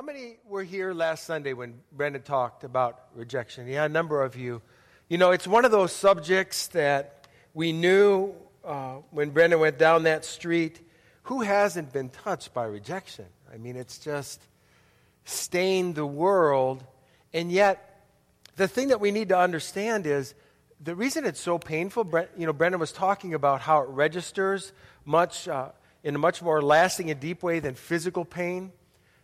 How many were here last Sunday when Brendan talked about rejection? Yeah, a number of you. You know, it's one of those subjects that we knew uh, when Brendan went down that street. Who hasn't been touched by rejection? I mean, it's just stained the world. And yet, the thing that we need to understand is the reason it's so painful. You know, Brendan was talking about how it registers much uh, in a much more lasting and deep way than physical pain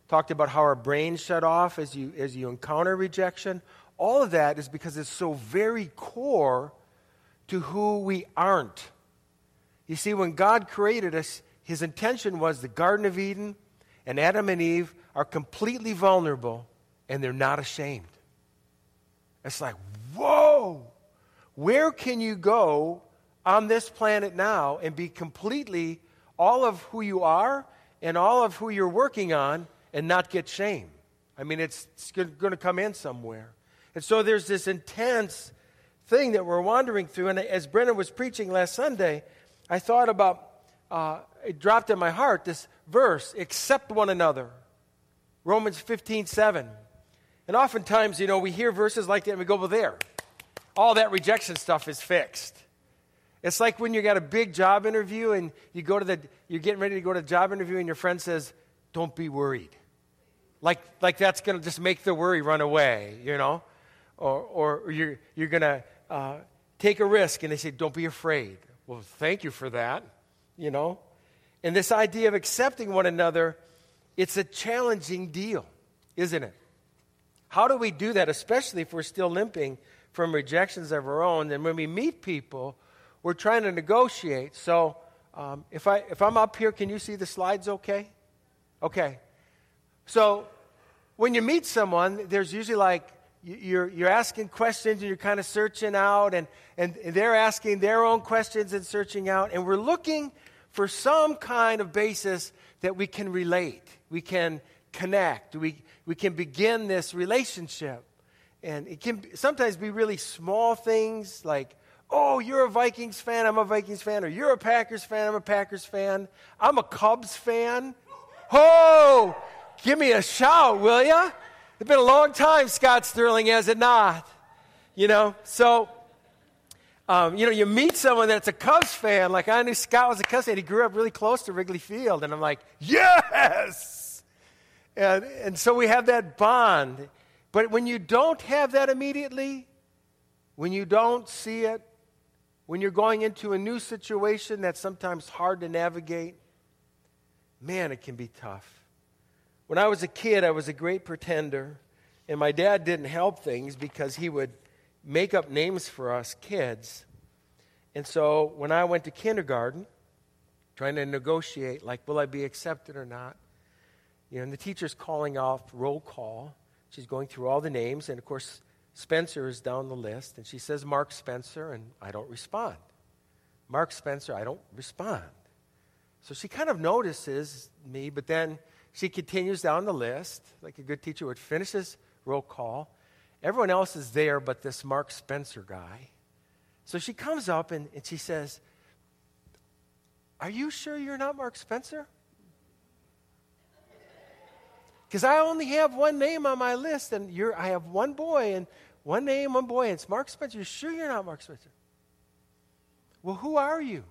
talked about how our brains shut off as you, as you encounter rejection. All of that is because it's so very core to who we aren't. You see, when God created us, his intention was the Garden of Eden and Adam and Eve are completely vulnerable and they're not ashamed. It's like, whoa, where can you go on this planet now and be completely all of who you are and all of who you're working on and not get shame. I mean, it's, it's going to come in somewhere. And so there's this intense thing that we're wandering through. And as Brendan was preaching last Sunday, I thought about, uh, it dropped in my heart, this verse, accept one another. Romans 15, 7. And oftentimes, you know, we hear verses like that and we go, well, there. All that rejection stuff is fixed. It's like when you got a big job interview and you go to the, you're getting ready to go to the job interview and your friend says, don't be worried. Like, like that's going to just make the worry run away, you know? Or, or you're, you're going to uh, take a risk and they say, don't be afraid. Well, thank you for that, you know? And this idea of accepting one another, it's a challenging deal, isn't it? How do we do that, especially if we're still limping from rejections of our own? And when we meet people, we're trying to negotiate. So um, if, I, if I'm up here, can you see the slides okay? Okay. So when you meet someone, there's usually like you're, you're asking questions and you're kind of searching out, and, and they're asking their own questions and searching out, and we're looking for some kind of basis that we can relate, we can connect, we, we can begin this relationship. And it can sometimes be really small things like, oh, you're a Vikings fan, I'm a Vikings fan, or you're a Packers fan, I'm a Packers fan, I'm a Cubs fan. Oh, give me a shout, will you? It's been a long time, Scott Sterling, has it not? You know, so, um, you know, you meet someone that's a Cubs fan. Like I knew Scott was a Cubs fan. He grew up really close to Wrigley Field. And I'm like, yes! And, and so we have that bond. But when you don't have that immediately, when you don't see it, when you're going into a new situation that's sometimes hard to navigate, man, it can be tough. When I was a kid, I was a great pretender, and my dad didn't help things because he would make up names for us kids. And so when I went to kindergarten, trying to negotiate, like, will I be accepted or not? You know, and the teacher's calling off roll call. She's going through all the names, and of course, Spencer is down the list, and she says, Mark Spencer, and I don't respond. Mark Spencer, I don't respond. So she kind of notices me, but then she continues down the list, like a good teacher would, finishes roll call. Everyone else is there but this Mark Spencer guy. So she comes up and, and she says, Are you sure you're not Mark Spencer? Because I only have one name on my list, and you're, I have one boy, and one name, one boy, and it's Mark Spencer. You're sure you're not Mark Spencer? Well, who are you?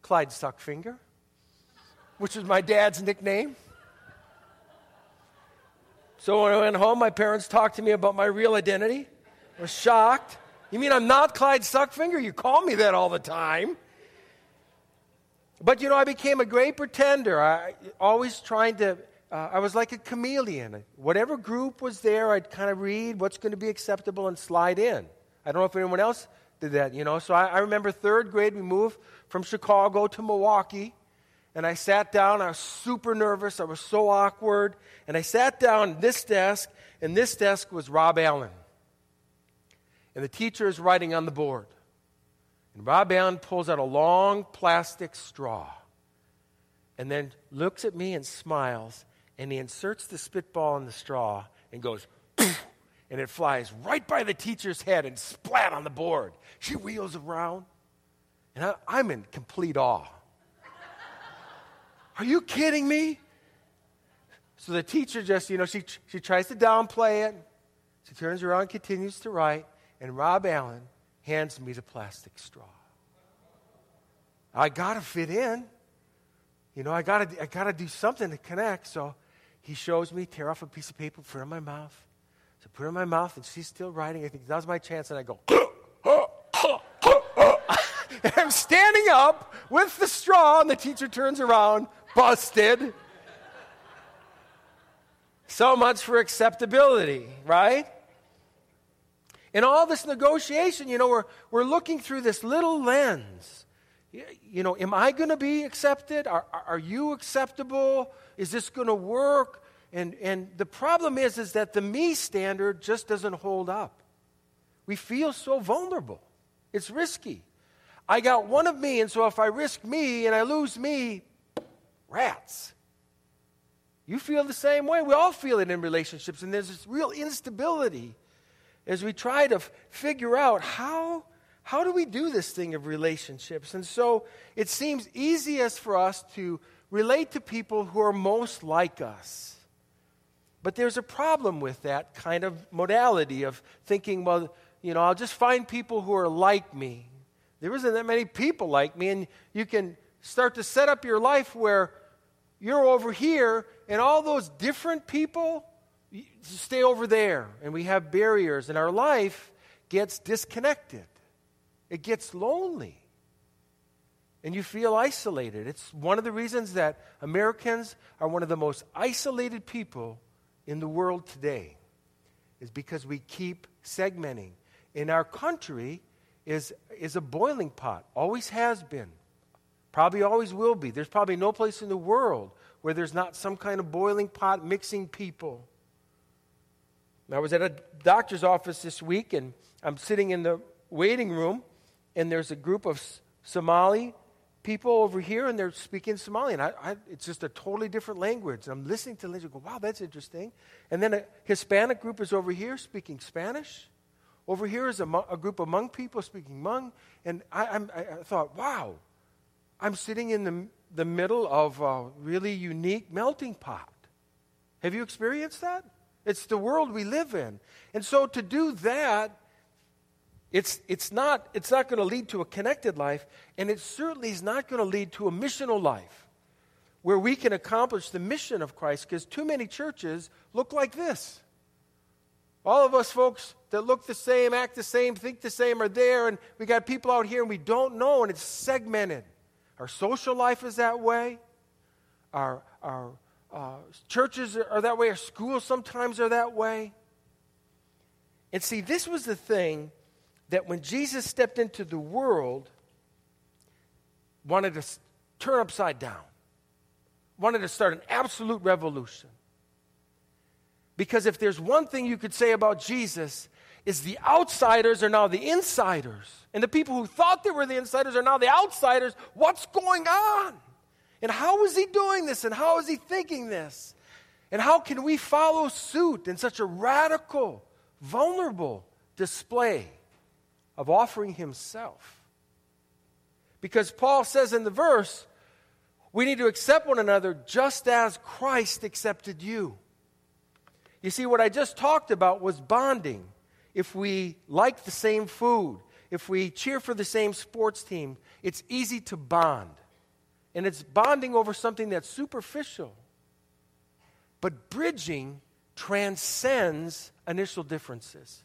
Clyde Suckfinger which was my dad's nickname. So when I went home, my parents talked to me about my real identity. I was shocked. You mean I'm not Clyde Suckfinger? You call me that all the time. But you know, I became a great pretender. I always trying to, uh, I was like a chameleon. Whatever group was there, I'd kind of read what's going to be acceptable and slide in. I don't know if anyone else did that, you know. So I, I remember third grade, we moved from Chicago to Milwaukee and I sat down. I was super nervous. I was so awkward. And I sat down at this desk, and this desk was Rob Allen. And the teacher is writing on the board. And Rob Allen pulls out a long plastic straw and then looks at me and smiles. And he inserts the spitball in the straw and goes, and it flies right by the teacher's head and splat on the board. She wheels around, and I, I'm in complete awe. Are you kidding me? So the teacher just, you know, she, she tries to downplay it. She turns around, continues to write, and Rob Allen hands me the plastic straw. I got to fit in. You know, I got to I got to do something to connect. So he shows me, tear off a piece of paper, put it in my mouth. So put it in my mouth, and she's still writing. I think now's my chance, and I go. I'm standing up with the straw, and the teacher turns around, busted. So much for acceptability, right? In all this negotiation, you know, we're, we're looking through this little lens. You know, am I going to be accepted? Are, are you acceptable? Is this going to work? And, and the problem is, is that the me standard just doesn't hold up. We feel so vulnerable. It's risky. I got one of me, and so if I risk me and I lose me, rats. You feel the same way. We all feel it in relationships, and there's this real instability as we try to f- figure out how, how do we do this thing of relationships. And so it seems easiest for us to relate to people who are most like us. But there's a problem with that kind of modality of thinking, well, you know, I'll just find people who are like me. There isn't that many people like me, and you can start to set up your life where you're over here, and all those different people stay over there. And we have barriers, and our life gets disconnected. It gets lonely. And you feel isolated. It's one of the reasons that Americans are one of the most isolated people in the world today, is because we keep segmenting. In our country is, is a boiling pot, always has been. Probably always will be. There's probably no place in the world where there's not some kind of boiling pot mixing people. I was at a doctor's office this week and I'm sitting in the waiting room and there's a group of Somali people over here and they're speaking Somali. And I, I, it's just a totally different language. I'm listening to the language, go, wow, that's interesting. And then a Hispanic group is over here speaking Spanish. Over here is a, a group of Hmong people speaking Hmong. And I, I, I thought, wow, I'm sitting in the, the middle of a really unique melting pot. Have you experienced that? It's the world we live in. And so to do that, it's, it's not, it's not going to lead to a connected life, and it certainly is not going to lead to a missional life where we can accomplish the mission of Christ because too many churches look like this. All of us folks that look the same, act the same, think the same are there, and we got people out here and we don't know, and it's segmented. Our social life is that way. Our, our uh, churches are that way. Our schools sometimes are that way. And see, this was the thing that when Jesus stepped into the world, wanted to turn upside down, wanted to start an absolute revolution. Because if there's one thing you could say about Jesus, is the outsiders are now the insiders. And the people who thought they were the insiders are now the outsiders. What's going on? And how is he doing this? And how is he thinking this? And how can we follow suit in such a radical, vulnerable display of offering himself? Because Paul says in the verse, we need to accept one another just as Christ accepted you. You see, what I just talked about was bonding if we like the same food, if we cheer for the same sports team, it's easy to bond. And it's bonding over something that's superficial. But bridging transcends initial differences,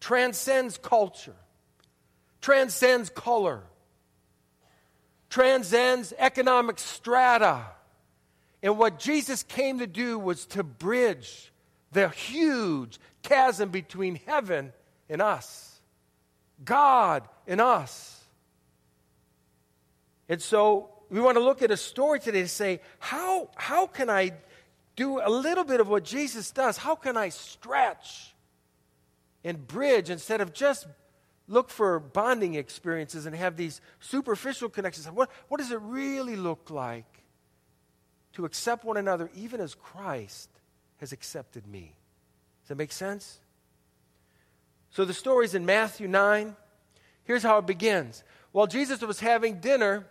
transcends culture, transcends color, transcends economic strata. And what Jesus came to do was to bridge the huge chasm between heaven and us, God and us. And so we want to look at a story today to say, how, how can I do a little bit of what Jesus does? How can I stretch and bridge instead of just look for bonding experiences and have these superficial connections? What, what does it really look like to accept one another even as Christ has accepted me? Does that make sense? So the story's in Matthew 9. Here's how it begins. While Jesus was having dinner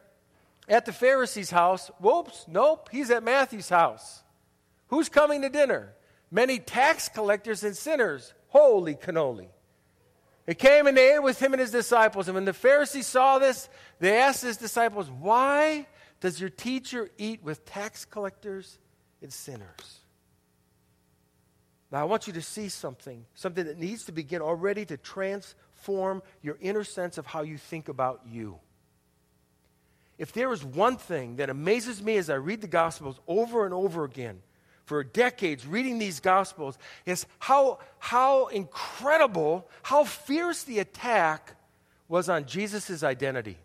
at the Pharisee's house, whoops, nope, he's at Matthew's house. Who's coming to dinner? Many tax collectors and sinners. Holy cannoli. They came and they ate with him and his disciples. And when the Pharisees saw this, they asked his disciples, Why does your teacher eat with tax collectors and sinners? Now, I want you to see something, something that needs to begin already to transform your inner sense of how you think about you. If there is one thing that amazes me as I read the Gospels over and over again, for decades reading these Gospels, is how, how incredible, how fierce the attack was on Jesus' identity.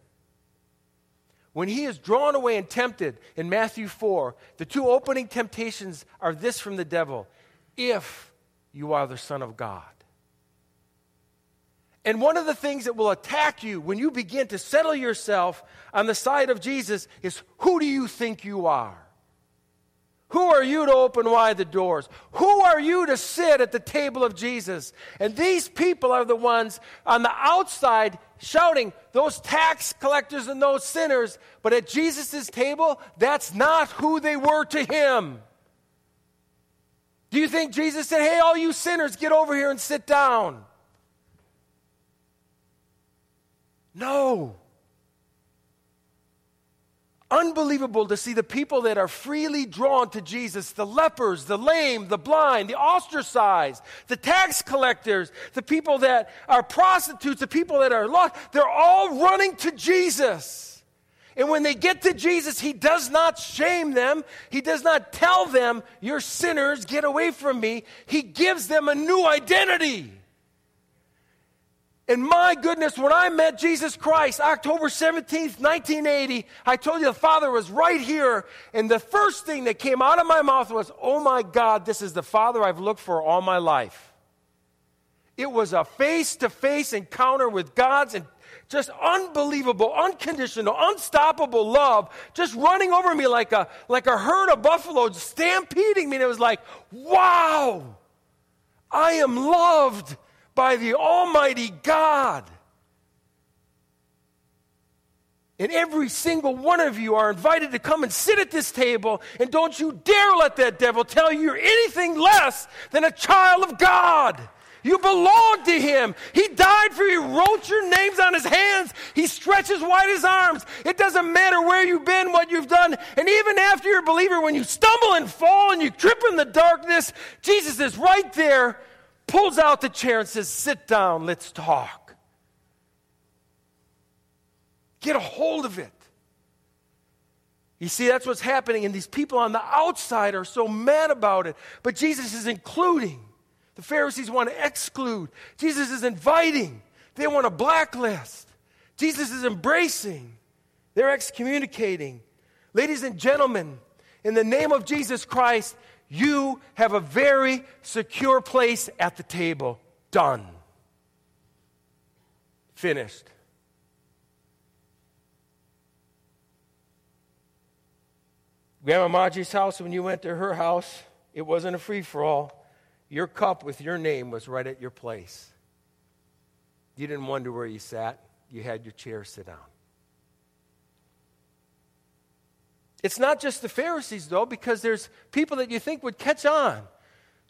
When he is drawn away and tempted in Matthew 4, the two opening temptations are this from the devil if you are the Son of God. And one of the things that will attack you when you begin to settle yourself on the side of Jesus is who do you think you are? Who are you to open wide the doors? Who are you to sit at the table of Jesus? And these people are the ones on the outside shouting, those tax collectors and those sinners. But at Jesus' table, that's not who they were to him. Do you think Jesus said, Hey, all you sinners, get over here and sit down? No. Unbelievable to see the people that are freely drawn to Jesus the lepers, the lame, the blind, the ostracized, the tax collectors, the people that are prostitutes, the people that are lost. They're all running to Jesus. And when they get to Jesus, he does not shame them. He does not tell them, You're sinners, get away from me. He gives them a new identity. And my goodness, when I met Jesus Christ, October 17th, 1980, I told you the Father was right here. And the first thing that came out of my mouth was, Oh my God, this is the Father I've looked for all my life. It was a face to face encounter with God's and just unbelievable, unconditional, unstoppable love just running over me like a, like a herd of buffaloes stampeding me. And it was like, wow, I am loved by the Almighty God. And every single one of you are invited to come and sit at this table. And don't you dare let that devil tell you you're anything less than a child of God. You belong to him. He died for you. Wrote your names on his hands. He stretches wide his arms. It doesn't matter where you've been, what you've done. And even after you're a believer, when you stumble and fall and you trip in the darkness, Jesus is right there, pulls out the chair and says, Sit down, let's talk. Get a hold of it. You see, that's what's happening, and these people on the outside are so mad about it. But Jesus is including. The Pharisees want to exclude. Jesus is inviting. They want to blacklist. Jesus is embracing. They're excommunicating. Ladies and gentlemen, in the name of Jesus Christ, you have a very secure place at the table. Done. Finished. Grandma Margie's house, when you went to her house, it wasn't a free for all. Your cup with your name was right at your place. You didn't wonder where you sat, you had your chair sit down. It's not just the Pharisees, though, because there's people that you think would catch on.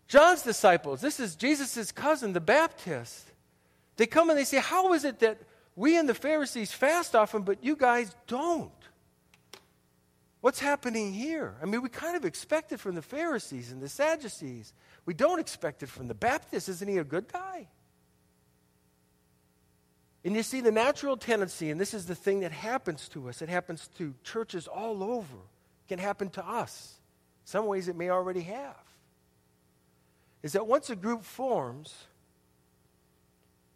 John's disciples, this is Jesus' cousin, the Baptist. They come and they say, How is it that we and the Pharisees fast often, but you guys don't? What's happening here? I mean, we kind of expect it from the Pharisees and the Sadducees. We don't expect it from the Baptist. Isn't he a good guy? And you see, the natural tendency, and this is the thing that happens to us, it happens to churches all over, it can happen to us. Some ways it may already have. Is that once a group forms,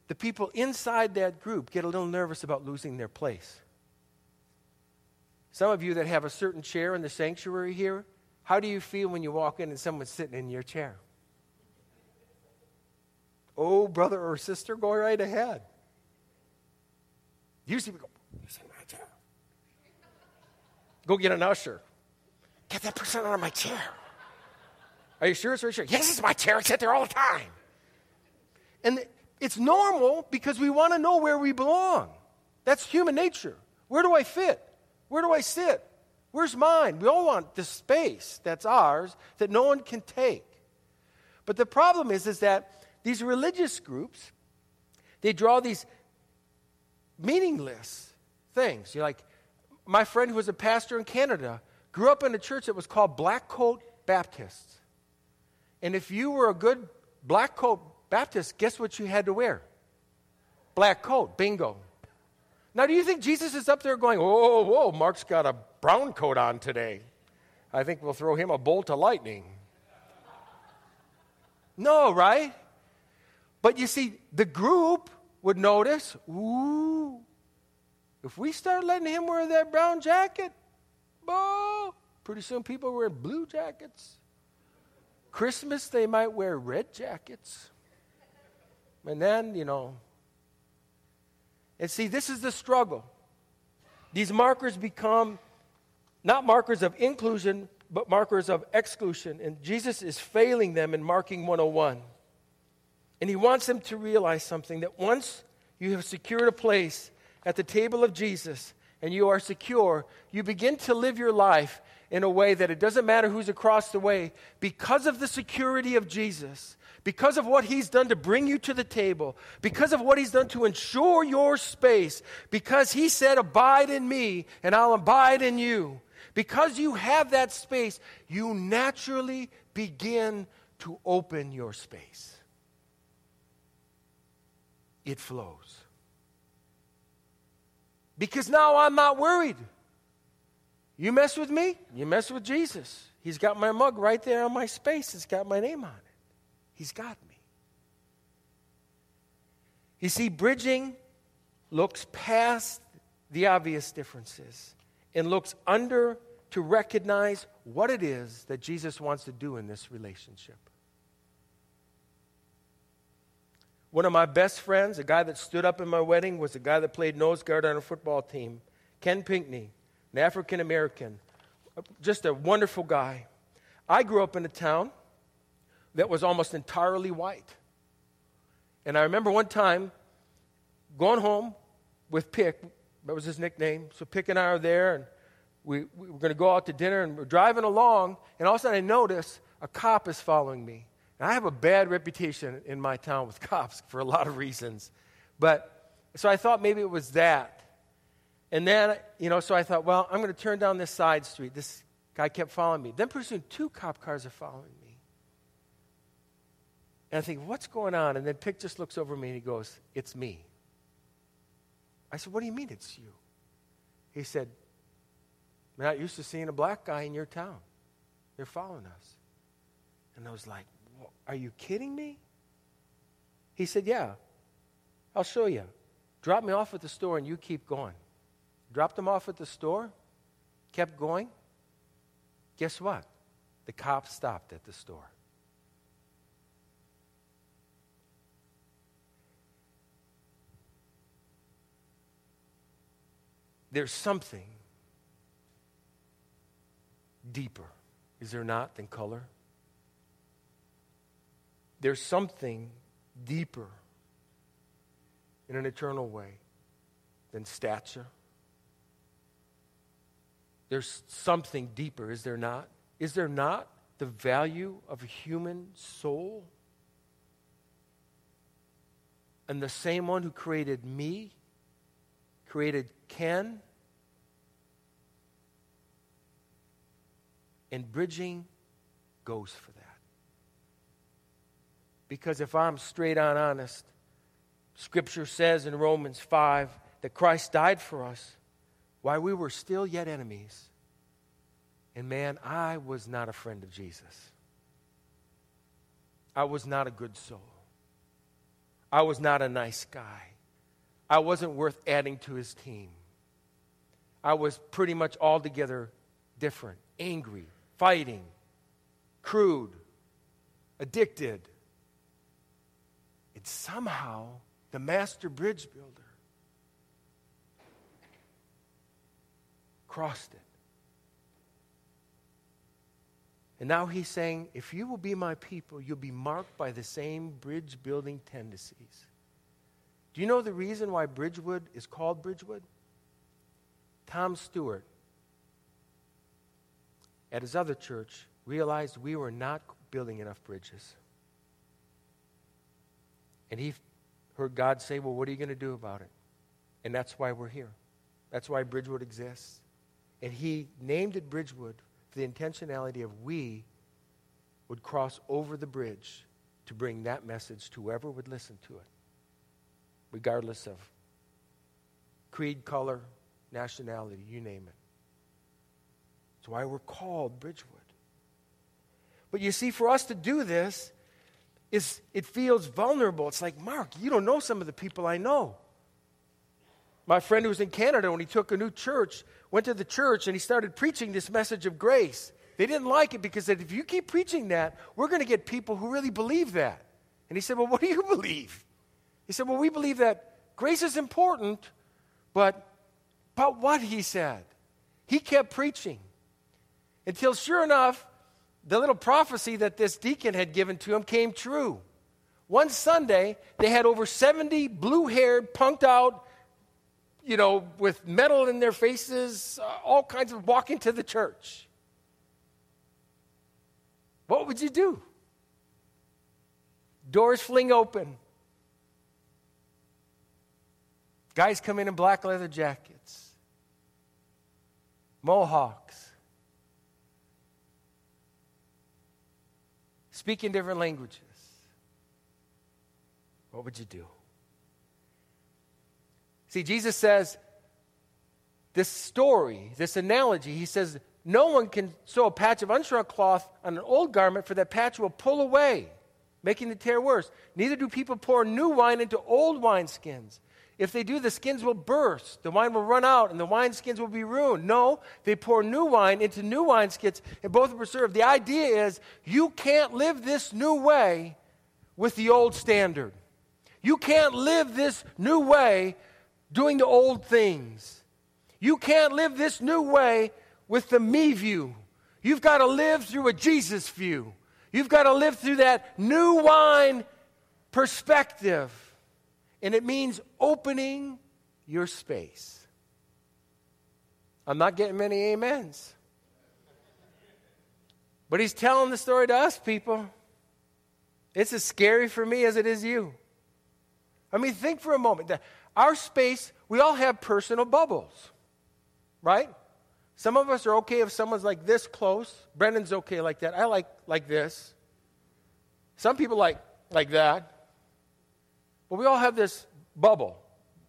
the people inside that group get a little nervous about losing their place. Some of you that have a certain chair in the sanctuary here, how do you feel when you walk in and someone's sitting in your chair? Oh, brother or sister, go right ahead. See me go. Go get an usher. Get that person out of my chair. Are you sure it's right chair? Yes, it's my chair. I sit there all the time. And it's normal because we want to know where we belong. That's human nature. Where do I fit? Where do I sit? Where's mine? We all want this space that's ours that no one can take. But the problem is, is that these religious groups, they draw these meaningless things. You're like, my friend who was a pastor in Canada grew up in a church that was called Black Coat Baptists. And if you were a good black coat Baptist, guess what you had to wear? Black coat. Bingo. Now, do you think Jesus is up there going, whoa, whoa, Mark's got a brown coat on today? I think we'll throw him a bolt of lightning. No, right? But you see, the group would notice, ooh, if we start letting him wear that brown jacket, oh, pretty soon people wear blue jackets. Christmas, they might wear red jackets. And then, you know. And see, this is the struggle. These markers become not markers of inclusion, but markers of exclusion. And Jesus is failing them in marking 101. And he wants them to realize something that once you have secured a place at the table of Jesus and you are secure, you begin to live your life in a way that it doesn't matter who's across the way because of the security of Jesus, because of what he's done to bring you to the table, because of what he's done to ensure your space, because he said, Abide in me and I'll abide in you. Because you have that space, you naturally begin to open your space it flows. Because now I'm not worried. You mess with me, you mess with Jesus. He's got my mug right there on my space, it's got my name on it. He's got me. You see, bridging looks past the obvious differences and looks under to recognize what it is that Jesus wants to do in this relationship. One of my best friends, a guy that stood up in my wedding, was a guy that played nose guard on a football team, Ken Pinkney, an African American, just a wonderful guy. I grew up in a town that was almost entirely white. And I remember one time going home with Pick, that was his nickname. So Pick and I are there, and we, we were going to go out to dinner, and we're driving along, and all of a sudden I notice a cop is following me. And I have a bad reputation in my town with cops for a lot of reasons. But so I thought maybe it was that. And then, you know, so I thought, well, I'm going to turn down this side street. This guy kept following me. Then pretty soon, two cop cars are following me. And I think, what's going on? And then Pick just looks over me and he goes, It's me. I said, What do you mean it's you? He said, I'm not used to seeing a black guy in your town. They're following us. And I was like, are you kidding me? He said, Yeah, I'll show you. Drop me off at the store and you keep going. Dropped him off at the store, kept going. Guess what? The cops stopped at the store. There's something deeper, is there not, than color? There's something deeper in an eternal way than stature. There's something deeper, is there not? Is there not the value of a human soul? And the same one who created me, created Ken and bridging goes for that. Because if I'm straight on honest, Scripture says in Romans 5 that Christ died for us while we were still yet enemies. And man, I was not a friend of Jesus. I was not a good soul. I was not a nice guy. I wasn't worth adding to his team. I was pretty much altogether different, angry, fighting, crude, addicted It's somehow the master bridge builder crossed it. And now he's saying, if you will be my people, you'll be marked by the same bridge building tendencies. Do you know the reason why Bridgewood is called Bridgewood? Tom Stewart at his other church realized we were not building enough bridges. And he heard God say, Well, what are you going to do about it? And that's why we're here. That's why Bridgewood exists. And he named it Bridgewood for the intentionality of we would cross over the bridge to bring that message to whoever would listen to it, regardless of creed, color, nationality, you name it. That's why we're called Bridgewood. But you see, for us to do this, is it feels vulnerable. It's like, Mark, you don't know some of the people I know. My friend who was in Canada, when he took a new church, went to the church and he started preaching this message of grace. They didn't like it because if you keep preaching that, we're going to get people who really believe that. And he said, Well, what do you believe? He said, Well, we believe that grace is important, but, but what? He said. He kept preaching until, sure enough, the little prophecy that this deacon had given to him came true. One Sunday, they had over 70 blue haired, punked out, you know, with metal in their faces, uh, all kinds of walking to the church. What would you do? Doors fling open. Guys come in in black leather jackets, mohawks, speaking different languages. What would you do? See, Jesus says this story, this analogy, he says, no one can sew a patch of unshrunk cloth on an old garment, for that patch will pull away, making the tear worse. Neither do people pour new wine into old wineskins. If they do, the skins will burst, the wine will run out, and the wineskins will be ruined. No, they pour new wine into new wineskins, and both are preserved. The idea is you can't live this new way with the old standard. You can't live this new way doing the old things. You can't live this new way with the me view. You've got to live through a Jesus view. You've got to live through that new wine perspective. And it means opening your space. I'm not getting many amens. But he's telling the story to us, people. It's as scary for me as it is you. I mean, think for a moment. Our space, we all have personal bubbles, right? Some of us are okay if someone's like this close. Brendan's okay like that. I like like this. Some people like like that. But we all have this bubble,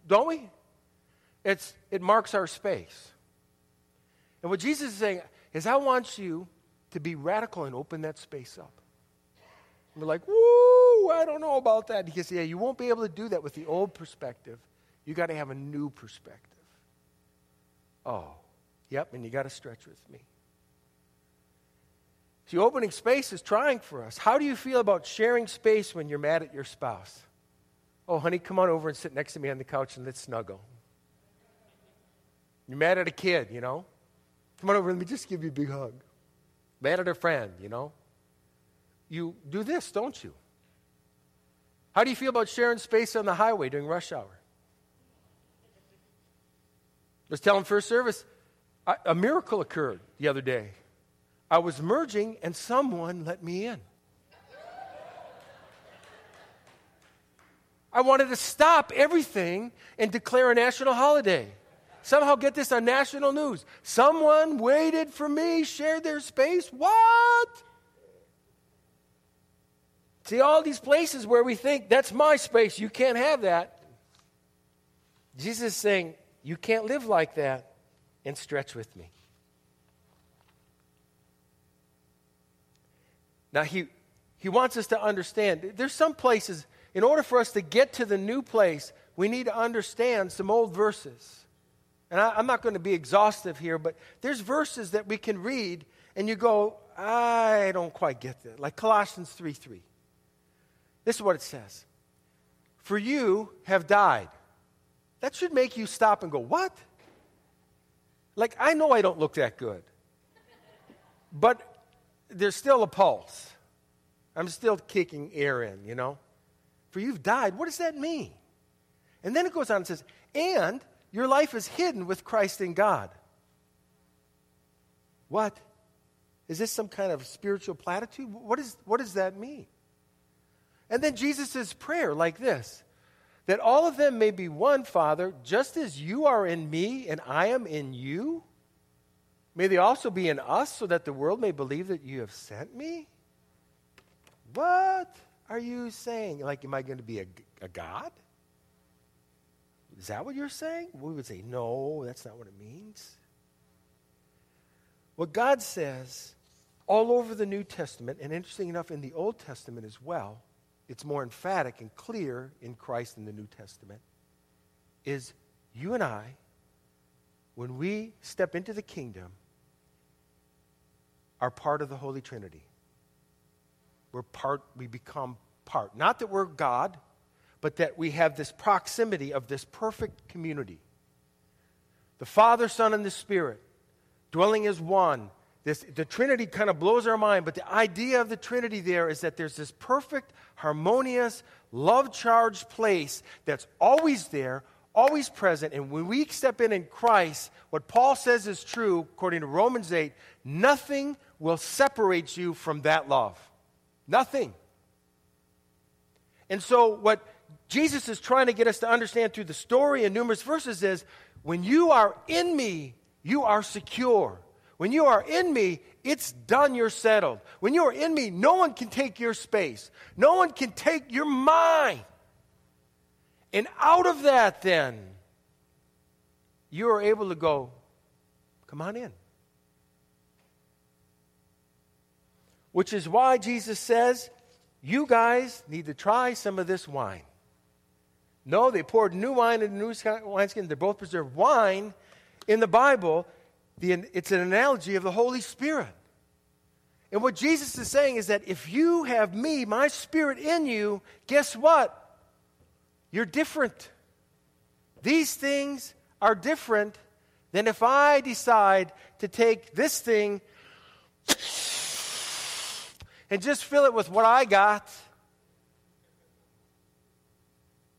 don't we? It's it marks our space. And what Jesus is saying is I want you to be radical and open that space up. And we're like, woo, I don't know about that. He says, yeah, you won't be able to do that with the old perspective. You got to have a new perspective. Oh, Yep, and you got to stretch with me. See, opening space is trying for us. How do you feel about sharing space when you're mad at your spouse? Oh, honey, come on over and sit next to me on the couch and let's snuggle. You're mad at a kid, you know? Come on over, let me just give you a big hug. Mad at a friend, you know? You do this, don't you? How do you feel about sharing space on the highway during rush hour? I was telling first service, a miracle occurred the other day. I was merging and someone let me in. I wanted to stop everything and declare a national holiday. Somehow get this on national news. Someone waited for me, shared their space. What? See, all these places where we think that's my space, you can't have that. Jesus is saying, you can't live like that and stretch with me. Now, he, he wants us to understand there's some places, in order for us to get to the new place, we need to understand some old verses. And I, I'm not going to be exhaustive here, but there's verses that we can read and you go, I don't quite get that. Like Colossians 3 3. This is what it says For you have died. That should make you stop and go, What? Like, I know I don't look that good, but there's still a pulse. I'm still kicking air in, you know? For you've died. What does that mean? And then it goes on and says, and your life is hidden with Christ in God. What? Is this some kind of spiritual platitude? What, is, what does that mean? And then Jesus' prayer, like this that all of them may be one, Father, just as you are in me and I am in you. May they also be in us, so that the world may believe that you have sent me? What are you saying? Like, am I going to be a, a God? Is that what you're saying? We would say, no, that's not what it means. What God says all over the New Testament, and interesting enough, in the Old Testament as well, it's more emphatic and clear in Christ in the New Testament, is you and I, when we step into the kingdom, are part of the Holy Trinity. We're part, we become part. Not that we're God, but that we have this proximity of this perfect community. The Father, Son, and the Spirit dwelling as one this, the Trinity kind of blows our mind, but the idea of the Trinity there is that there's this perfect, harmonious, love charged place that's always there, always present. And when we step in in Christ, what Paul says is true, according to Romans 8 nothing will separate you from that love. Nothing. And so, what Jesus is trying to get us to understand through the story and numerous verses is when you are in me, you are secure. When you are in me, it's done, you're settled. When you are in me, no one can take your space, no one can take your mind. And out of that, then, you are able to go, come on in. Which is why Jesus says, you guys need to try some of this wine. No, they poured new wine into new wineskin. They're both preserved. Wine in the Bible the, it's an analogy of the Holy Spirit. And what Jesus is saying is that if you have me, my spirit in you, guess what? You're different. These things are different than if I decide to take this thing and just fill it with what I got.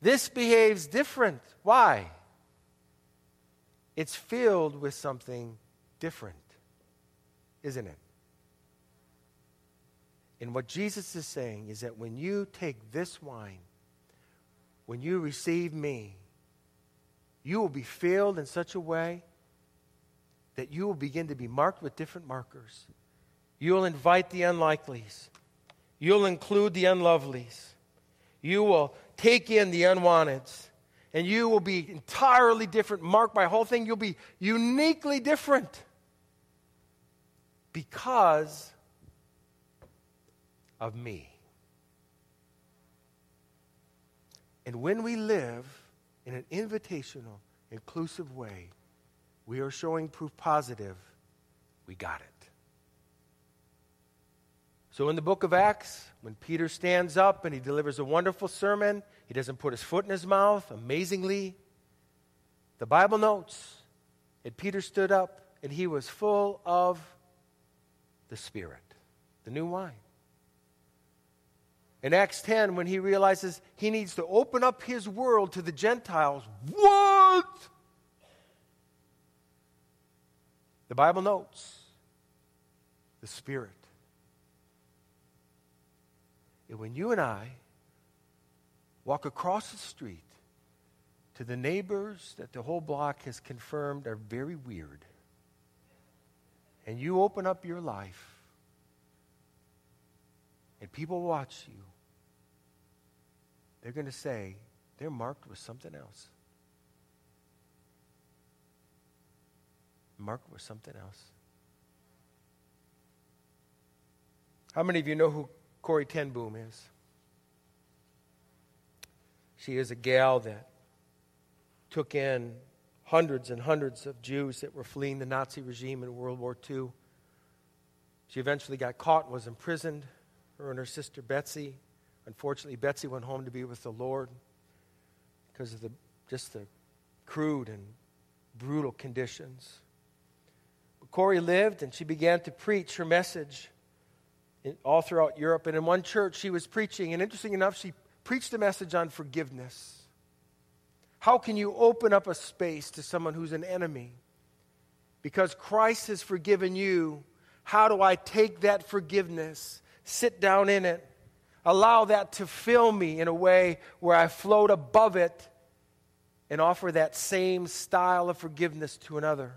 This behaves different. Why? It's filled with something different, isn't it? And what Jesus is saying is that when you take this wine, when you receive me, you will be filled in such a way that you will begin to be marked with different markers. You'll invite the unlikelies. You'll include the unlovelies. You will take in the unwanteds. And you will be entirely different, Mark my whole thing. You'll be uniquely different because of me. And when we live in an invitational, inclusive way, we are showing proof positive we got it. So in the book of Acts, when Peter stands up and he delivers a wonderful sermon, he doesn't put his foot in his mouth, amazingly. The Bible notes that Peter stood up and he was full of the Spirit, the new wine. In Acts 10, when he realizes he needs to open up his world to the Gentiles, what? The Bible notes the Spirit. And when you and I walk across the street to the neighbors that the whole block has confirmed are very weird, and you open up your life and people watch you, they're going to say they're marked with something else. Marked with something else. How many of you know who Corrie ten Boom is? She is a gal that took in hundreds and hundreds of Jews that were fleeing the Nazi regime in World War II. She eventually got caught and was imprisoned, her and her sister Betsy. Unfortunately, Betsy went home to be with the Lord because of the, just the crude and brutal conditions. But Corrie lived and she began to preach her message all throughout Europe. And in one church, she was preaching, and interesting enough, she preached a message on forgiveness. How can you open up a space to someone who's an enemy? Because Christ has forgiven you, How do I take that forgiveness, sit down in it, allow that to fill me in a way where I float above it and offer that same style of forgiveness to another?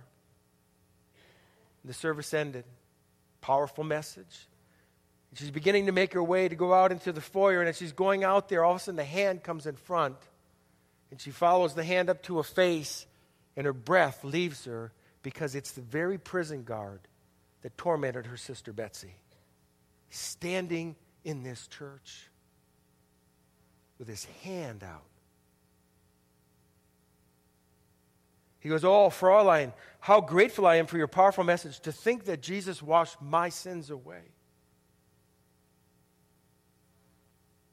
The service ended. Powerful message. She's beginning to make her way to go out into the foyer, and as she's going out there, all of a sudden the hand comes in front. And she follows the hand up to a face, and her breath leaves her because it's the very prison guard that tormented her sister Betsy, standing in this church with his hand out. He goes, Oh, Fraulein, how grateful I am for your powerful message to think that Jesus washed my sins away.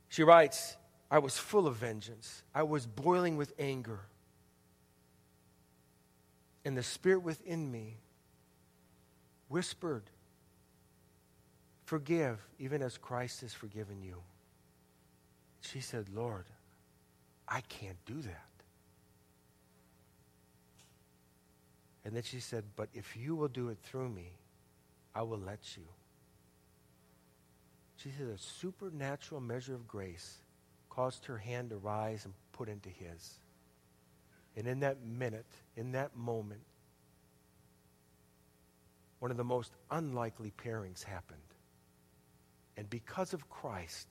She writes, I was full of vengeance. I was boiling with anger. And the spirit within me whispered, Forgive, even as Christ has forgiven you. She said, Lord, I can't do that. And then she said, But if you will do it through me, I will let you. She said, A supernatural measure of grace caused her hand to rise and put into his. And in that minute, in that moment, one of the most unlikely pairings happened. And because of Christ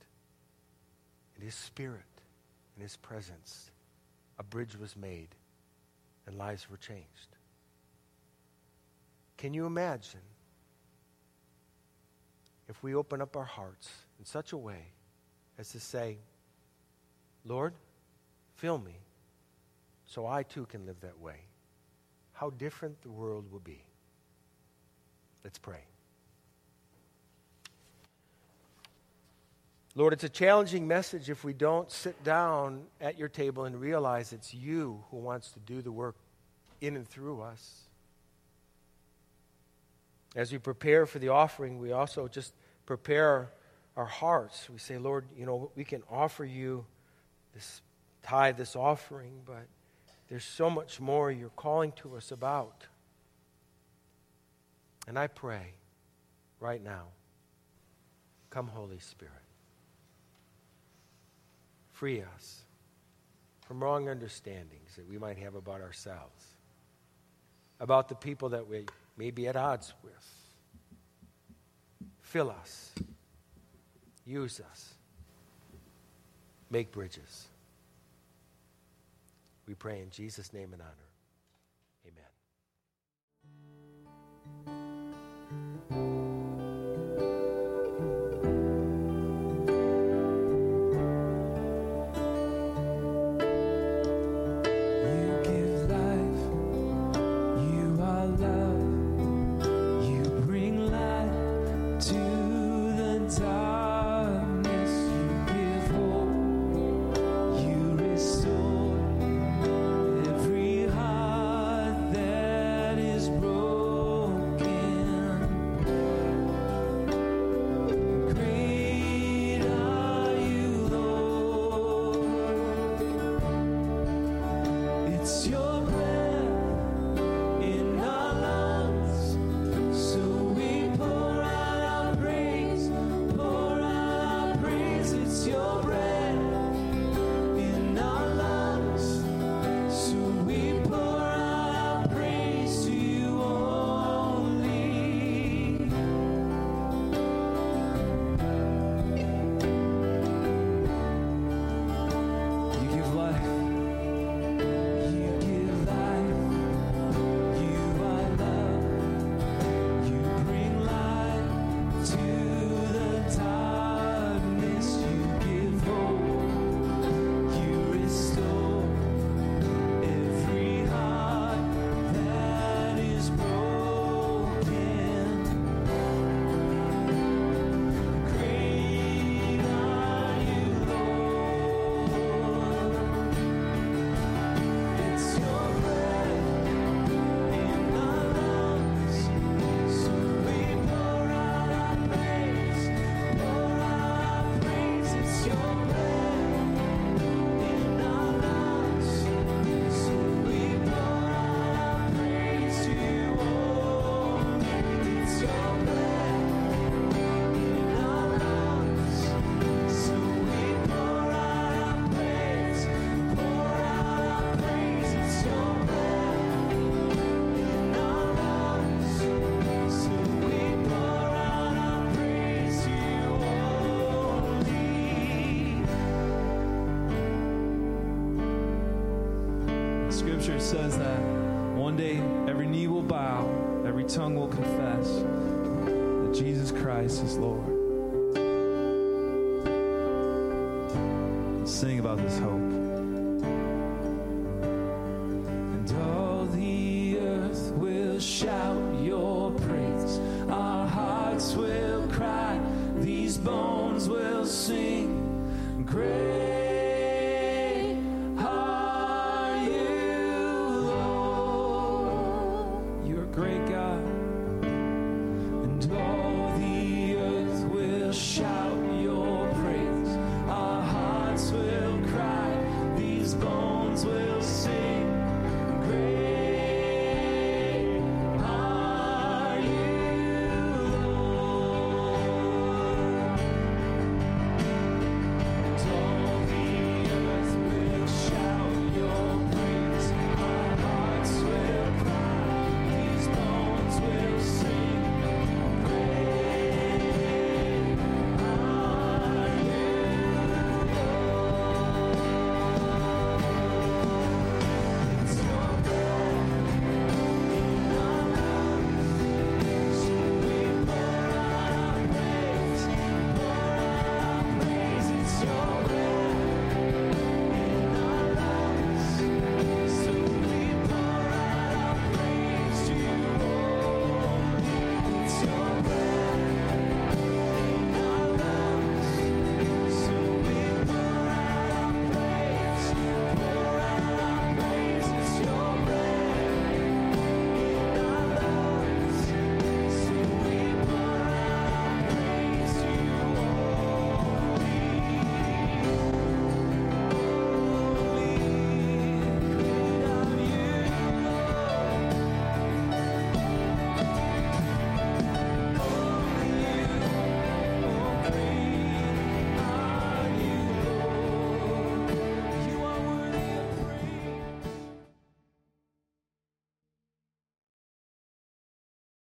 and his spirit and his presence, a bridge was made and lives were changed. Can you imagine if we open up our hearts in such a way as to say, Lord, fill me so I too can live that way? How different the world will be. Let's pray. Lord, it's a challenging message if we don't sit down at your table and realize it's you who wants to do the work in and through us. As we prepare for the offering, we also just prepare our hearts. We say, Lord, you know, we can offer you this tithe, this offering, but there's so much more you're calling to us about. And I pray right now, come, Holy Spirit. Free us from wrong understandings that we might have about ourselves, about the people that we may be at odds with. Fill us, use us, make bridges. We pray in Jesus' name and honor. Scripture says that one day every knee will bow, every tongue will confess that Jesus Christ is Lord. Sing about this hope.